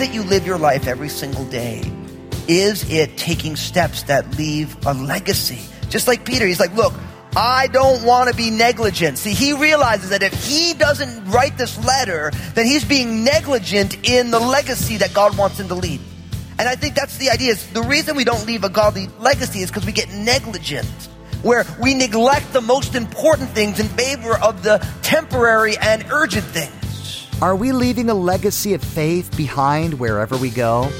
that you live your life every single day is it taking steps that leave a legacy. Just like peter he's like look i don't want to be negligent. See he realizes that if he doesn't write this letter then he's being negligent in the legacy that god wants him to leave. And i think that's the idea. Is the reason we don't leave a godly legacy is because we get negligent where we neglect the most important things in favor of the temporary and urgent things. Are we leaving a legacy of faith behind wherever we go?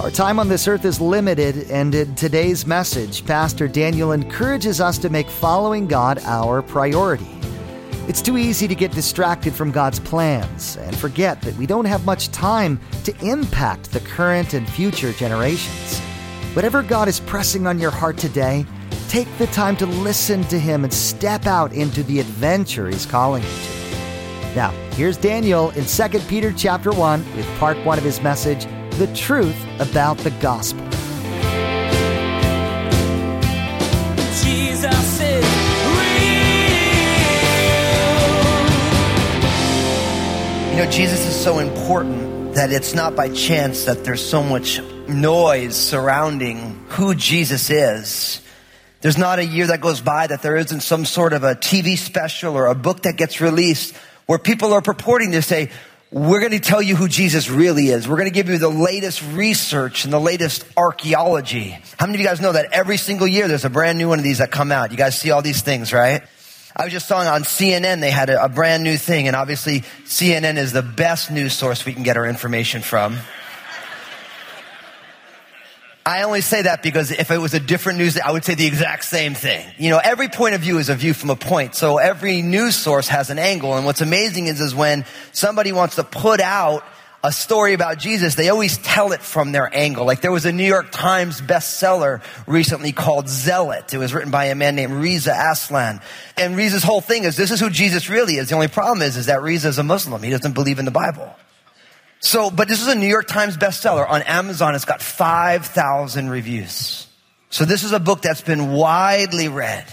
Our time on this earth is limited, and in today's message, Pastor Daniel encourages us to make following God our priority. It's too easy to get distracted from God's plans and forget that we don't have much time to impact the current and future generations. Whatever God is pressing on your heart today, take the time to listen to Him and step out into the adventure He's calling you to. Now, here's Daniel in 2 Peter chapter 1 with part 1 of his message, The Truth About the Gospel. Jesus is real. You know, Jesus is so important that it's not by chance that there's so much noise surrounding who Jesus is. There's not a year that goes by that there isn't some sort of a TV special or a book that gets released where people are purporting to say, we're going to tell you who Jesus really is. We're going to give you the latest research and the latest archaeology. How many of you guys know that every single year there's a brand new one of these that come out? You guys see all these things, right? I was just saw on CNN they had a, a brand new thing, and obviously CNN is the best news source we can get our information from. I only say that because if it was a different news, I would say the exact same thing. You know, every point of view is a view from a point. So every news source has an angle. And what's amazing is, is when somebody wants to put out a story about Jesus, they always tell it from their angle. Like there was a New York Times bestseller recently called Zealot. It was written by a man named Reza Aslan. And Reza's whole thing is this is who Jesus really is. The only problem is, is that Reza is a Muslim. He doesn't believe in the Bible. So, but this is a New York Times bestseller. On Amazon, it's got 5,000 reviews. So this is a book that's been widely read.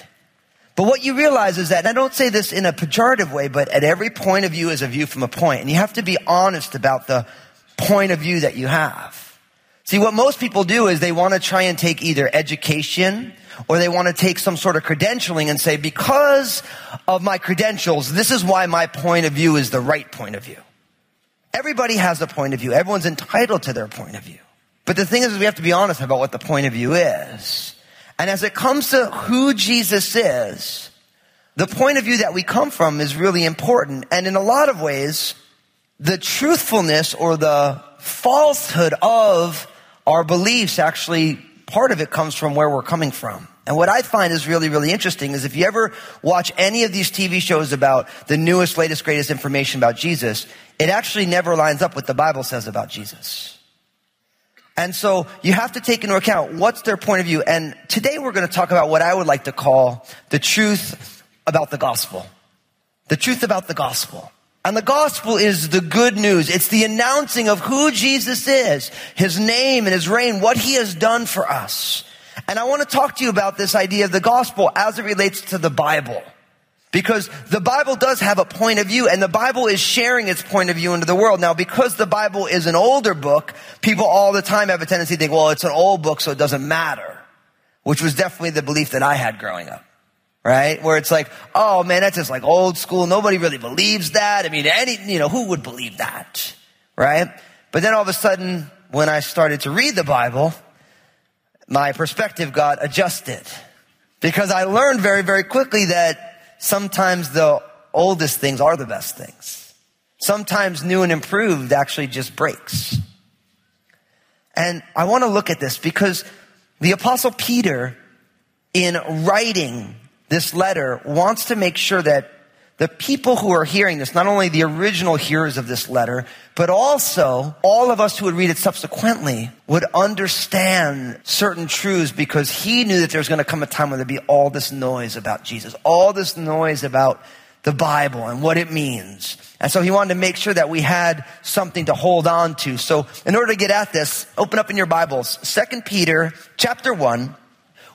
But what you realize is that, and I don't say this in a pejorative way, but at every point of view is a view from a point, and you have to be honest about the point of view that you have. See, what most people do is they want to try and take either education or they want to take some sort of credentialing and say, because of my credentials, this is why my point of view is the right point of view. Everybody has a point of view. Everyone's entitled to their point of view. But the thing is, we have to be honest about what the point of view is. And as it comes to who Jesus is, the point of view that we come from is really important. And in a lot of ways, the truthfulness or the falsehood of our beliefs actually, part of it comes from where we're coming from. And what I find is really, really interesting is if you ever watch any of these TV shows about the newest, latest, greatest information about Jesus, it actually never lines up with the Bible says about Jesus. And so you have to take into account what's their point of view. And today we're going to talk about what I would like to call the truth about the gospel. The truth about the gospel. And the gospel is the good news. It's the announcing of who Jesus is, his name and his reign, what he has done for us. And I want to talk to you about this idea of the gospel as it relates to the Bible. Because the Bible does have a point of view and the Bible is sharing its point of view into the world. Now, because the Bible is an older book, people all the time have a tendency to think, well, it's an old book, so it doesn't matter. Which was definitely the belief that I had growing up. Right? Where it's like, oh man, that's just like old school. Nobody really believes that. I mean, any, you know, who would believe that? Right? But then all of a sudden, when I started to read the Bible, my perspective got adjusted. Because I learned very, very quickly that sometimes the oldest things are the best things. Sometimes new and improved actually just breaks. And I want to look at this because the apostle Peter, in writing this letter, wants to make sure that the people who are hearing this, not only the original hearers of this letter, but also all of us who would read it subsequently would understand certain truths because he knew that there was going to come a time when there'd be all this noise about Jesus, all this noise about the Bible and what it means. And so he wanted to make sure that we had something to hold on to. So in order to get at this, open up in your Bibles, 2 Peter chapter 1.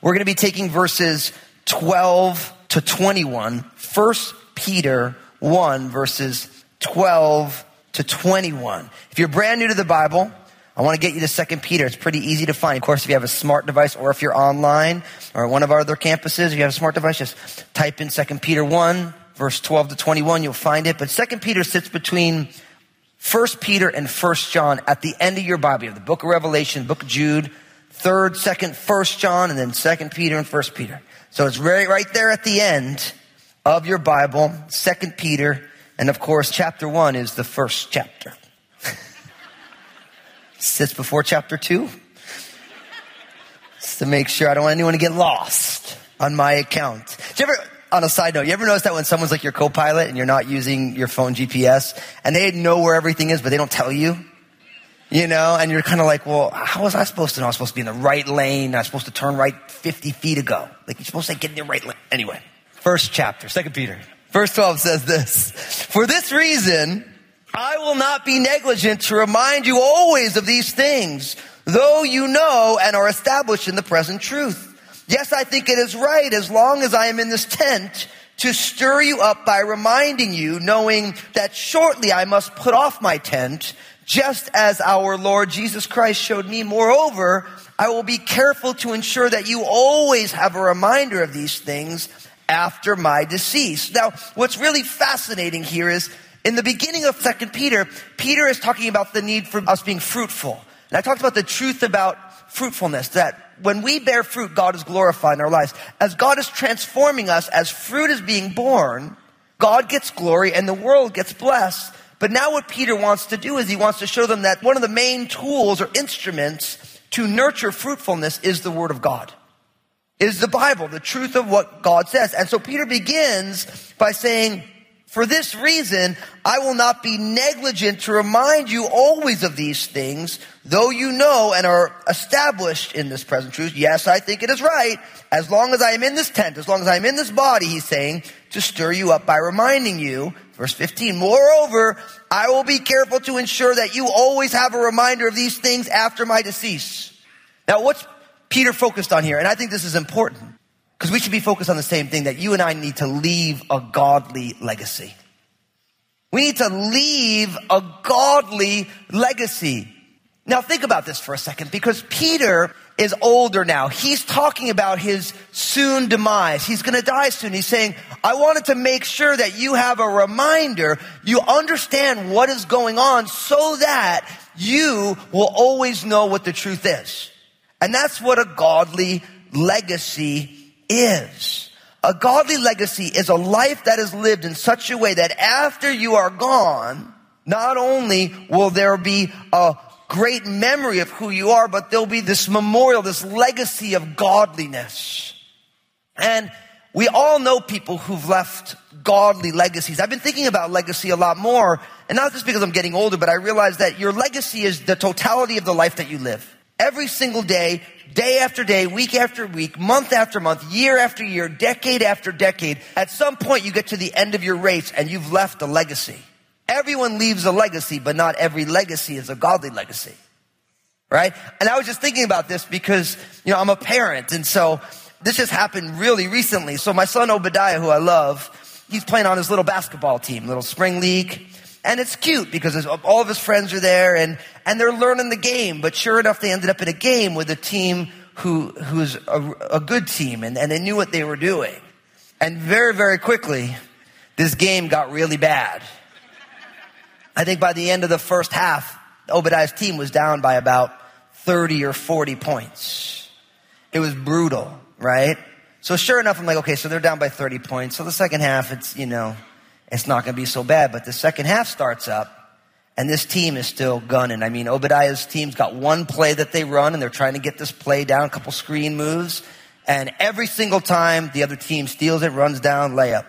We're going to be taking verses 12 to 21. 1 Peter 1 verses 12 to 21. If you're brand new to the Bible, I want to get you to 2 Peter. It's pretty easy to find. Of course, if you have a smart device or if you're online or one of our other campuses, if you have a smart device, just type in 2 Peter 1 verse 12 to 21. You'll find it. But 2 Peter sits between 1 Peter and 1 John at the end of your Bible. You have the book of Revelation, book of Jude, 3rd, 2nd, 1 John, and then 2 Peter and 1 Peter. So it's right, right there at the end of your Bible, Second Peter, and of course, chapter 1 is the first chapter. Sits before chapter 2. Just to make sure I don't want anyone to get lost on my account. Do you ever, on a side note, you ever notice that when someone's like your co-pilot and you're not using your phone GPS and they know where everything is, but they don't tell you? You know, and you're kind of like, well, how was I supposed to know? I'm supposed to be in the right lane. I'm supposed to turn right 50 feet ago. Like you're supposed to get in the right lane. Anyway, first chapter, second Peter. Verse 12 says this, for this reason, I will not be negligent to remind you always of these things, though you know and are established in the present truth. Yes, I think it is right as long as I am in this tent to stir you up by reminding you, knowing that shortly I must put off my tent, just as our Lord Jesus Christ showed me. Moreover, I will be careful to ensure that you always have a reminder of these things after my decease. Now, what's really fascinating here is in the beginning of Second Peter, Peter is talking about the need for us being fruitful. And I talked about the truth about fruitfulness, that when we bear fruit, God is glorified in our lives. As God is transforming us, as fruit is being born, God gets glory and the world gets blessed. But now what Peter wants to do is he wants to show them that one of the main tools or instruments to nurture fruitfulness is the Word of God. Is the Bible, the truth of what God says. And so Peter begins by saying, for this reason, I will not be negligent to remind you always of these things, though you know and are established in this present truth. Yes, I think it is right. As long as I am in this tent, as long as I am in this body, he's saying, to stir you up by reminding you. Verse 15, moreover, I will be careful to ensure that you always have a reminder of these things after my decease. Now, what's Peter focused on here? And I think this is important. Because we should be focused on the same thing that you and I need to leave a godly legacy. We need to leave a godly legacy. Now think about this for a second because Peter is older now. He's talking about his soon demise. He's going to die soon. He's saying, I wanted to make sure that you have a reminder, you understand what is going on so that you will always know what the truth is. And that's what a godly legacy is. A godly legacy is a life that is lived in such a way that after you are gone, not only will there be a great memory of who you are, but there'll be this memorial, this legacy of godliness. And we all know people who've left godly legacies. I've been thinking about legacy a lot more, and not just because I'm getting older, but I realize that your legacy is the totality of the life that you live. Every single day, day after day, week after week, month after month, year after year, decade after decade, at some point you get to the end of your race and you've left a legacy. Everyone leaves a legacy, but not every legacy is a godly legacy. Right? And I was just thinking about this because, you know, I'm a parent and so this just happened really recently. So my son Obadiah, who I love, he's playing on his little basketball team, little spring league. And it's cute because all of his friends are there and, and they're learning the game. But sure enough, they ended up in a game with a team who, who's a, a good team and, and they knew what they were doing. And very, very quickly, this game got really bad. I think by the end of the first half, Obadiah's team was down by about 30 or 40 points. It was brutal, right? So sure enough, I'm like, okay, so they're down by 30 points. So the second half, it's, you know, it's not going to be so bad. But the second half starts up and this team is still gunning. I mean, Obadiah's team's got one play that they run and they're trying to get this play down, a couple screen moves. And every single time the other team steals it, runs down, layup.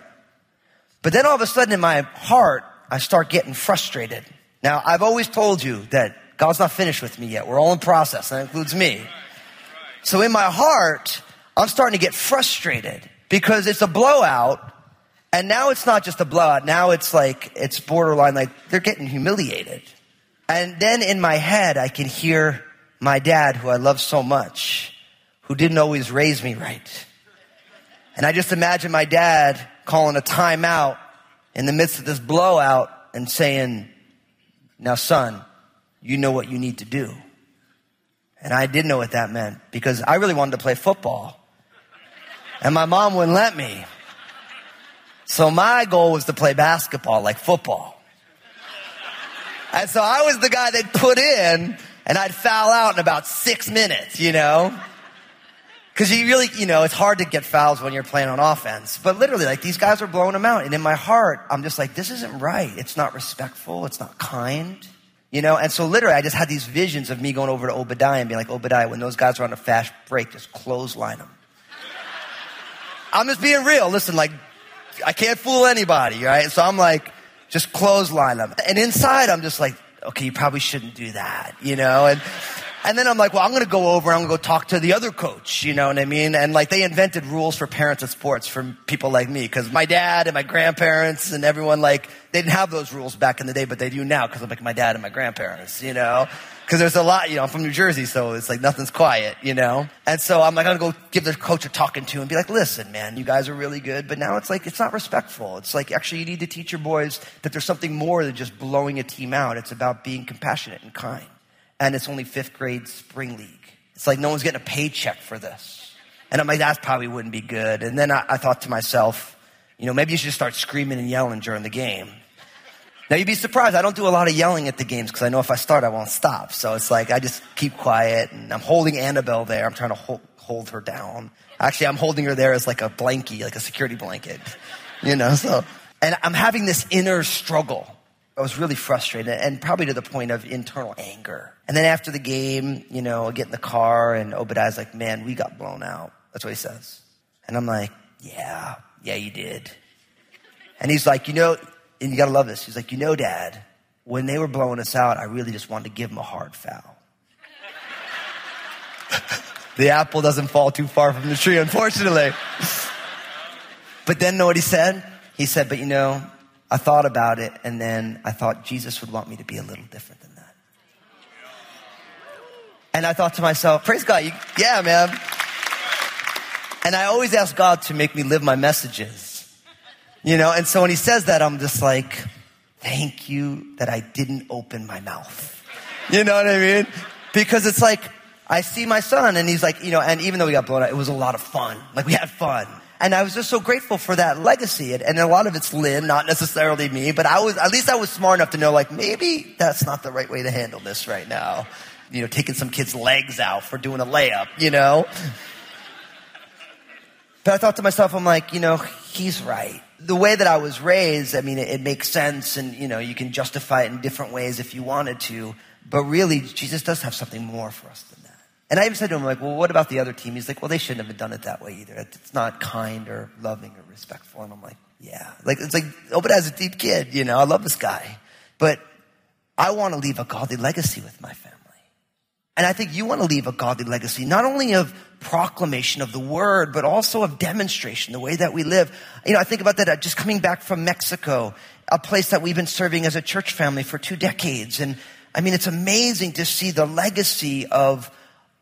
But then all of a sudden in my heart, I start getting frustrated. Now, I've always told you that God's not finished with me yet. We're all in process. That includes me. So in my heart, I'm starting to get frustrated because it's a blowout. And now it's not just a blowout. Now it's like, it's borderline like they're getting humiliated. And then in my head, I can hear my dad, who I love so much, who didn't always raise me right. And I just imagine my dad calling a timeout in the midst of this blowout and saying, now son, you know what you need to do. And I didn't know what that meant because I really wanted to play football. And my mom wouldn't let me. So my goal was to play basketball like football. And so I was the guy they'd put in and I'd foul out in about six minutes, you know? Cause you really, you know, it's hard to get fouls when you're playing on offense. But literally, like these guys are blowing them out. And in my heart, I'm just like, this isn't right. It's not respectful. It's not kind. You know, and so literally I just had these visions of me going over to Obadiah and being like, Obadiah, when those guys are on a fast break, just clothesline them. I'm just being real. Listen, like, I can't fool anybody, right? So I'm like, just clothesline them. And inside, I'm just like, okay, you probably shouldn't do that, you know? And, and then I'm like, well, I'm going to go over, I'm going to go talk to the other coach, you know what I mean? And like they invented rules for parents of sports for people like me because my dad and my grandparents and everyone like, they didn't have those rules back in the day, but they do now because I'm like my dad and my grandparents, you know? Because there's a lot, you know, I'm from New Jersey, so it's like nothing's quiet, you know? And so I'm like, I'm gonna go give the coach a talking to and be like, listen, man, you guys are really good, but now it's like, it's not respectful. It's like, actually, you need to teach your boys that there's something more than just blowing a team out. It's about being compassionate and kind. And it's only fifth grade spring league. It's like no one's getting a paycheck for this. And I'm like, that probably wouldn't be good. And then I, I thought to myself, you know, maybe you should just start screaming and yelling during the game. Now you'd be surprised. I don't do a lot of yelling at the games because I know if I start, I won't stop. So it's like I just keep quiet and I'm holding Annabelle there. I'm trying to hold, hold her down. Actually, I'm holding her there as like a blankie, like a security blanket, you know, so, and I'm having this inner struggle. I was really frustrated and probably to the point of internal anger. And then after the game, you know, I get in the car and Obadiah's like, man, we got blown out. That's what he says. And I'm like, yeah, yeah, you did. And he's like, you know, and you gotta love this. He's like, you know, dad, when they were blowing us out, I really just wanted to give them a hard foul. the apple doesn't fall too far from the tree, unfortunately. but then know what he said? He said, but you know, I thought about it and then I thought Jesus would want me to be a little different than that. And I thought to myself, praise God, you, yeah, man. And I always ask God to make me live my messages. You know, and so when he says that, I'm just like, thank you that I didn't open my mouth. You know what I mean? Because it's like, I see my son and he's like, you know, and even though we got blown out, it was a lot of fun. Like we had fun. And I was just so grateful for that legacy. And, and a lot of it's Lynn, not necessarily me, but I was, at least I was smart enough to know like, maybe that's not the right way to handle this right now. You know, taking some kid's legs out for doing a layup, you know? But I thought to myself, I'm like, you know, he's right. The way that I was raised, I mean, it, it, makes sense and, you know, you can justify it in different ways if you wanted to. But really, Jesus does have something more for us than that. And I even said to him, like, well, what about the other team? He's like, well, they shouldn't have done it that way either. It's not kind or loving or respectful. And I'm like, yeah. Like, it's like, Obadiah's a deep kid, you know, I love this guy. But I want to leave a godly legacy with my family. And I think you want to leave a godly legacy, not only of proclamation of the word, but also of demonstration, the way that we live. You know, I think about that uh, just coming back from Mexico, a place that we've been serving as a church family for two decades. And I mean, it's amazing to see the legacy of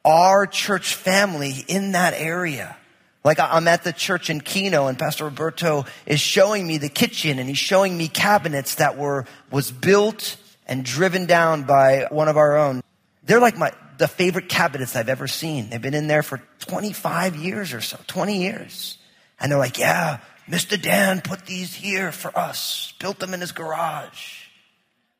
our church family in that area. Like I'm at the church in Kino and Pastor Roberto is showing me the kitchen and he's showing me cabinets that were, was built and driven down by one of our own. They're like my, the favorite cabinets I've ever seen. They've been in there for 25 years or so, 20 years. And they're like, yeah, Mr. Dan put these here for us, built them in his garage.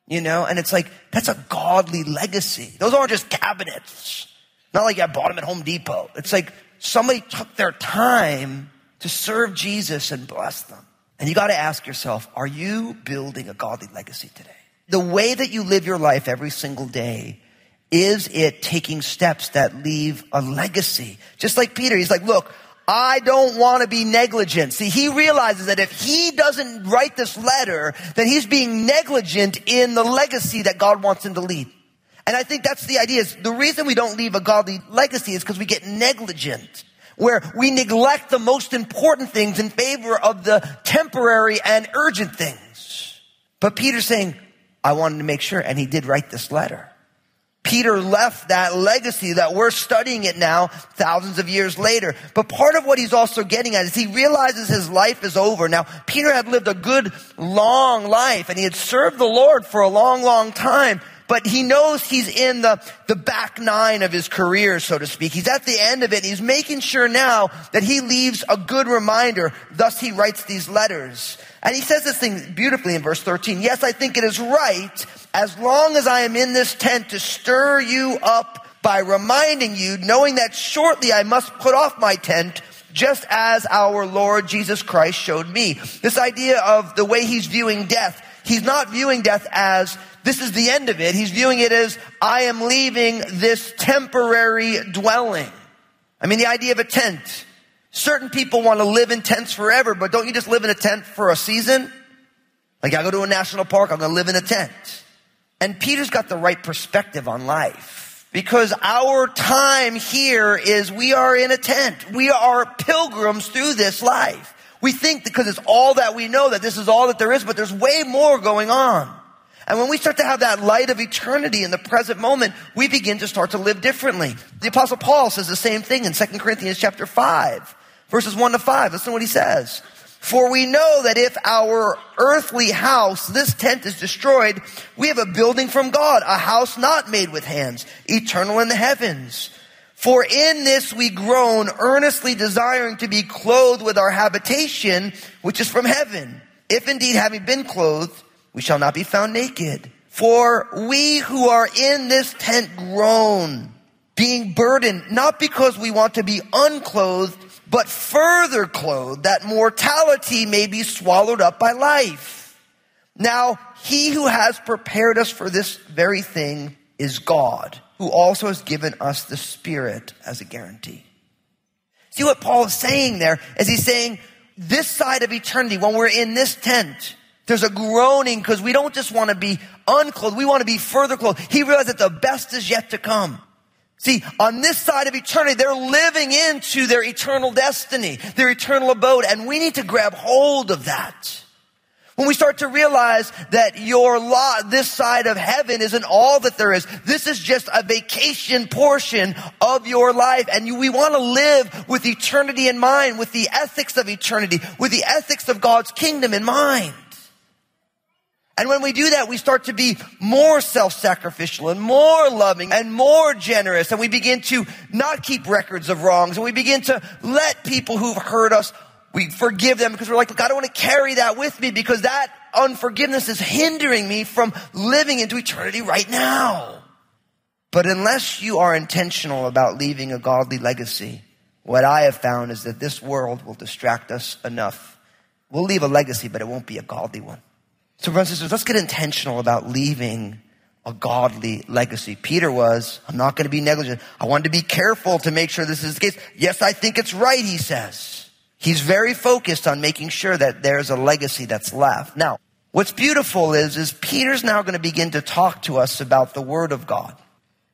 You know, and it's like, that's a godly legacy. Those aren't just cabinets. Not like I bought them at Home Depot. It's like somebody took their time to serve Jesus and bless them. And you got to ask yourself, are you building a godly legacy today? The way that you live your life every single day is it taking steps that leave a legacy? Just like Peter, he's like, look, I don't want to be negligent. See, he realizes that if he doesn't write this letter, then he's being negligent in the legacy that God wants him to leave. And I think that's the idea is the reason we don't leave a godly legacy is because we get negligent, where we neglect the most important things in favor of the temporary and urgent things. But Peter's saying, I wanted to make sure, and he did write this letter. Peter left that legacy that we're studying it now thousands of years later. But part of what he's also getting at is he realizes his life is over. Now, Peter had lived a good, long life and he had served the Lord for a long, long time. But he knows he's in the, the back nine of his career, so to speak. He's at the end of it. He's making sure now that he leaves a good reminder. Thus he writes these letters. And he says this thing beautifully in verse 13. Yes, I think it is right as long as I am in this tent to stir you up by reminding you, knowing that shortly I must put off my tent, just as our Lord Jesus Christ showed me. This idea of the way he's viewing death, he's not viewing death as this is the end of it. He's viewing it as I am leaving this temporary dwelling. I mean, the idea of a tent. Certain people want to live in tents forever, but don't you just live in a tent for a season? Like I go to a national park, I'm going to live in a tent. And Peter's got the right perspective on life. Because our time here is we are in a tent. We are pilgrims through this life. We think because it's all that we know that this is all that there is, but there's way more going on. And when we start to have that light of eternity in the present moment, we begin to start to live differently. The apostle Paul says the same thing in 2 Corinthians chapter 5 verses 1 to 5. Listen to what he says. For we know that if our earthly house, this tent is destroyed, we have a building from God, a house not made with hands, eternal in the heavens. For in this we groan, earnestly desiring to be clothed with our habitation, which is from heaven. If indeed having been clothed, we shall not be found naked. For we who are in this tent groan, being burdened, not because we want to be unclothed, but further clothed that mortality may be swallowed up by life. Now, he who has prepared us for this very thing is God, who also has given us the Spirit as a guarantee. See what Paul is saying there is he's saying this side of eternity, when we're in this tent, there's a groaning because we don't just want to be unclothed, we want to be further clothed. He realized that the best is yet to come. See, on this side of eternity, they're living into their eternal destiny, their eternal abode, and we need to grab hold of that. When we start to realize that your lot, this side of heaven isn't all that there is. This is just a vacation portion of your life. And you, we want to live with eternity in mind, with the ethics of eternity, with the ethics of God's kingdom in mind. And when we do that, we start to be more self-sacrificial and more loving and more generous. And we begin to not keep records of wrongs. And we begin to let people who've hurt us, we forgive them because we're like, look, I don't want to carry that with me because that unforgiveness is hindering me from living into eternity right now. But unless you are intentional about leaving a godly legacy, what I have found is that this world will distract us enough. We'll leave a legacy, but it won't be a godly one. So, brothers and sisters, let's get intentional about leaving a godly legacy. Peter was, I'm not going to be negligent. I wanted to be careful to make sure this is the case. Yes, I think it's right, he says. He's very focused on making sure that there's a legacy that's left. Now, what's beautiful is, is Peter's now going to begin to talk to us about the Word of God.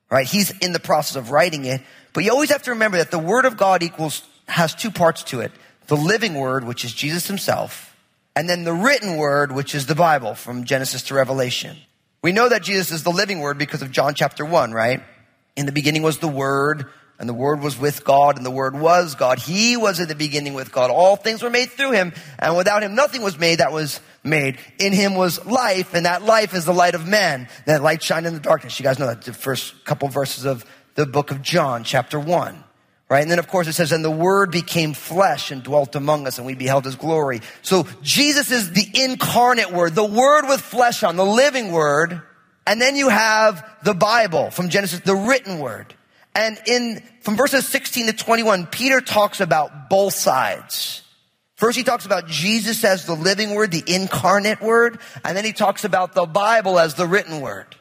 Right? He's in the process of writing it, but you always have to remember that the Word of God equals, has two parts to it. The living Word, which is Jesus himself, and then the written word, which is the Bible from Genesis to Revelation. We know that Jesus is the living word because of John chapter 1, right? In the beginning was the word, and the word was with God, and the word was God. He was in the beginning with God. All things were made through him, and without him nothing was made that was made. In him was life, and that life is the light of men. That light shined in the darkness. You guys know that the first couple verses of the book of John, chapter 1. Right? And then of course it says, and the word became flesh and dwelt among us and we beheld his glory. So Jesus is the incarnate word, the word with flesh on, the living word. And then you have the Bible from Genesis, the written word. And in, from verses 16 to 21, Peter talks about both sides. First, he talks about Jesus as the living word, the incarnate word, and then he talks about the Bible as the written word.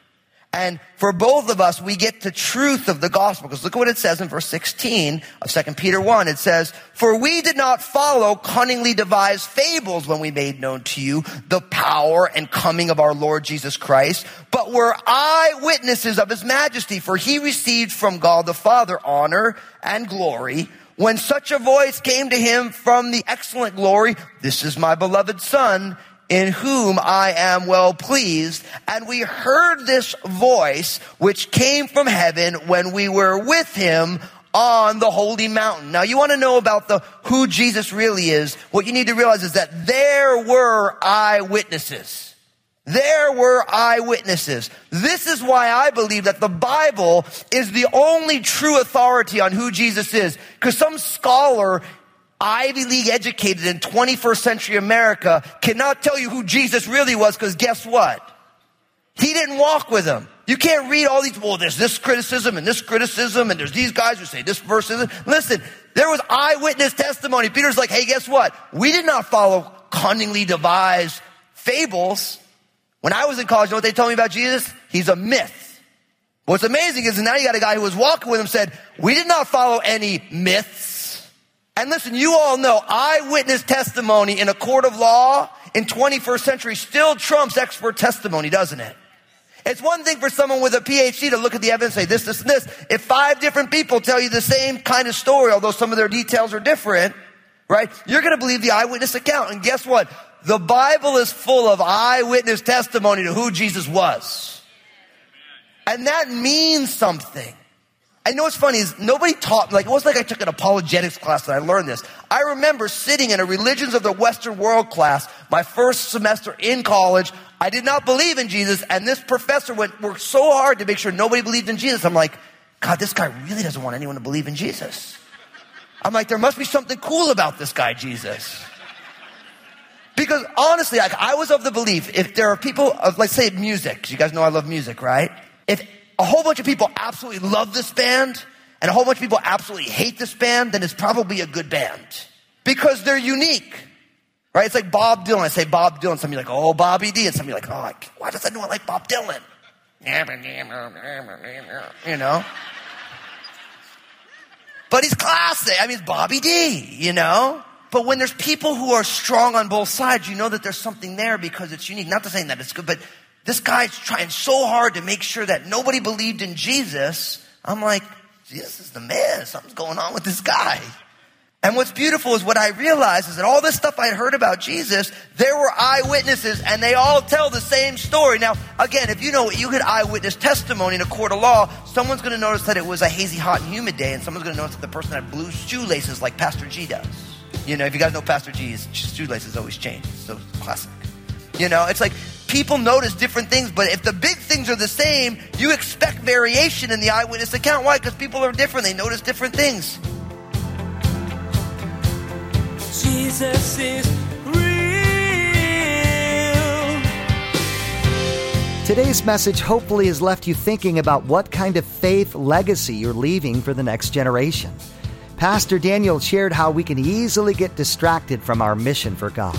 And for both of us, we get the truth of the gospel. Because look at what it says in verse 16 of 2 Peter 1. It says, For we did not follow cunningly devised fables when we made known to you the power and coming of our Lord Jesus Christ, but were eyewitnesses of his majesty. For he received from God the Father honor and glory when such a voice came to him from the excellent glory, this is my beloved son in whom I am well pleased. And we heard this voice which came from heaven when we were with him on the holy mountain. Now you want to know about the who Jesus really is. What you need to realize is that there were eyewitnesses. There were eyewitnesses. This is why I believe that the Bible is the only true authority on who Jesus is. Because some scholar, Ivy League educated in 21st century America, cannot tell you who Jesus really was because guess what? He didn't walk with him. You can't read all these, well, there's this criticism and this criticism and there's these guys who say this verse is Listen, there was eyewitness testimony. Peter's like, hey, guess what? We did not follow cunningly devised fables. When I was in college, you know what they told me about Jesus? He's a myth. What's amazing is now you got a guy who was walking with him said, we did not follow any myths. And listen, you all know eyewitness testimony in a court of law in 21st century still trumps expert testimony, doesn't it? It's one thing for someone with a PhD to look at the evidence and say this, this, and this. If five different people tell you the same kind of story, although some of their details are different, right? You're going to believe the eyewitness account. And guess what? The Bible is full of eyewitness testimony to who Jesus was. And that means something. I know what's funny is nobody taught me, like, it wasn't like I took an apologetics class that I learned this. I remember sitting in a religions of the Western world class, my first semester in college. I did not believe in Jesus, and this professor went, worked so hard to make sure nobody believed in Jesus. I'm like, God, this guy really doesn't want anyone to believe in Jesus. I'm like, there must be something cool about this guy, Jesus. Because honestly, like, I was of the belief if there are people of, let's say, music, you guys know I love music, right? If a whole bunch of people absolutely love this band and a whole bunch of people absolutely hate this band, then it's probably a good band because they're unique, right? It's like Bob Dylan. I say Bob Dylan. Some of you like, oh, Bobby D. And some of you like, oh, why does anyone like Bob Dylan? You know? But he's classic. I mean, it's Bobby D, you know? But when there's people who are strong on both sides, you know that there's something there because it's unique. Not to say that it's good, but this guy's trying so hard to make sure that nobody believed in Jesus. I'm like, Jesus is the man. Something's going on with this guy. And what's beautiful is what I realized is that all this stuff I heard about Jesus, there were eyewitnesses and they all tell the same story. Now, again, if you know what you get eyewitness testimony in a court of law, someone's going to notice that it was a hazy, hot, and humid day and someone's going to notice that the person had blue shoelaces like Pastor G does. You know, if you guys know Pastor G's shoelaces always change. So classic. You know, it's like people notice different things, but if the big things are the same, you expect variation in the eyewitness account. Why? Because people are different. They notice different things. Jesus is real. Today's message hopefully has left you thinking about what kind of faith legacy you're leaving for the next generation. Pastor Daniel shared how we can easily get distracted from our mission for God.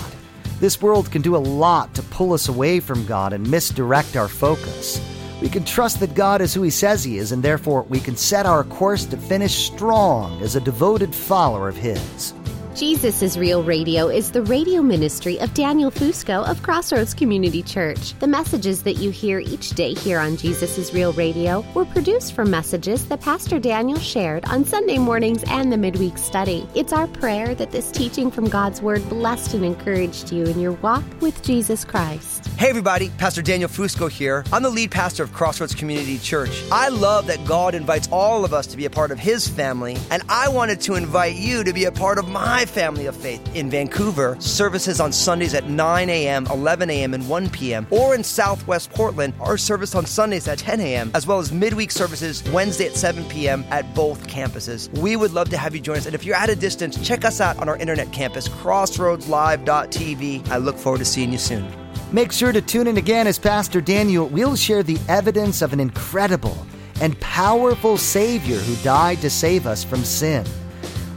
This world can do a lot to pull us away from God and misdirect our focus. We can trust that God is who He says He is, and therefore we can set our course to finish strong as a devoted follower of His. Jesus is Real Radio is the radio ministry of Daniel Fusco of Crossroads Community Church. The messages that you hear each day here on Jesus is Real Radio were produced from messages that Pastor Daniel shared on Sunday mornings and the midweek study. It's our prayer that this teaching from God's Word blessed and encouraged you in your walk with Jesus Christ. Hey everybody, Pastor Daniel Fusco here. I'm the lead pastor of Crossroads Community Church. I love that God invites all of us to be a part of His family, and I wanted to invite you to be a part of my family of faith in Vancouver. Services on Sundays at 9 a.m., 11 a.m., and 1 p.m., or in Southwest Portland, our service on Sundays at 10 a.m., as well as midweek services Wednesday at 7 p.m. at both campuses. We would love to have you join us, and if you're at a distance, check us out on our internet campus, crossroadslive.tv. I look forward to seeing you soon. Make sure to tune in again as Pastor Daniel will share the evidence of an incredible and powerful Savior who died to save us from sin.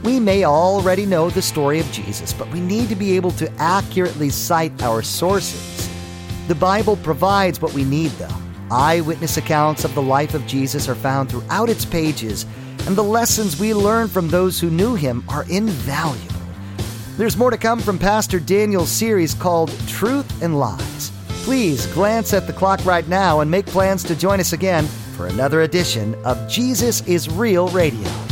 We may already know the story of Jesus, but we need to be able to accurately cite our sources. The Bible provides what we need, though Eyewitness accounts of the life of Jesus are found throughout its pages, and the lessons we learn from those who knew him are invaluable. There's more to come from Pastor Daniel's series called Truth and Lies. Please glance at the clock right now and make plans to join us again for another edition of Jesus is Real Radio.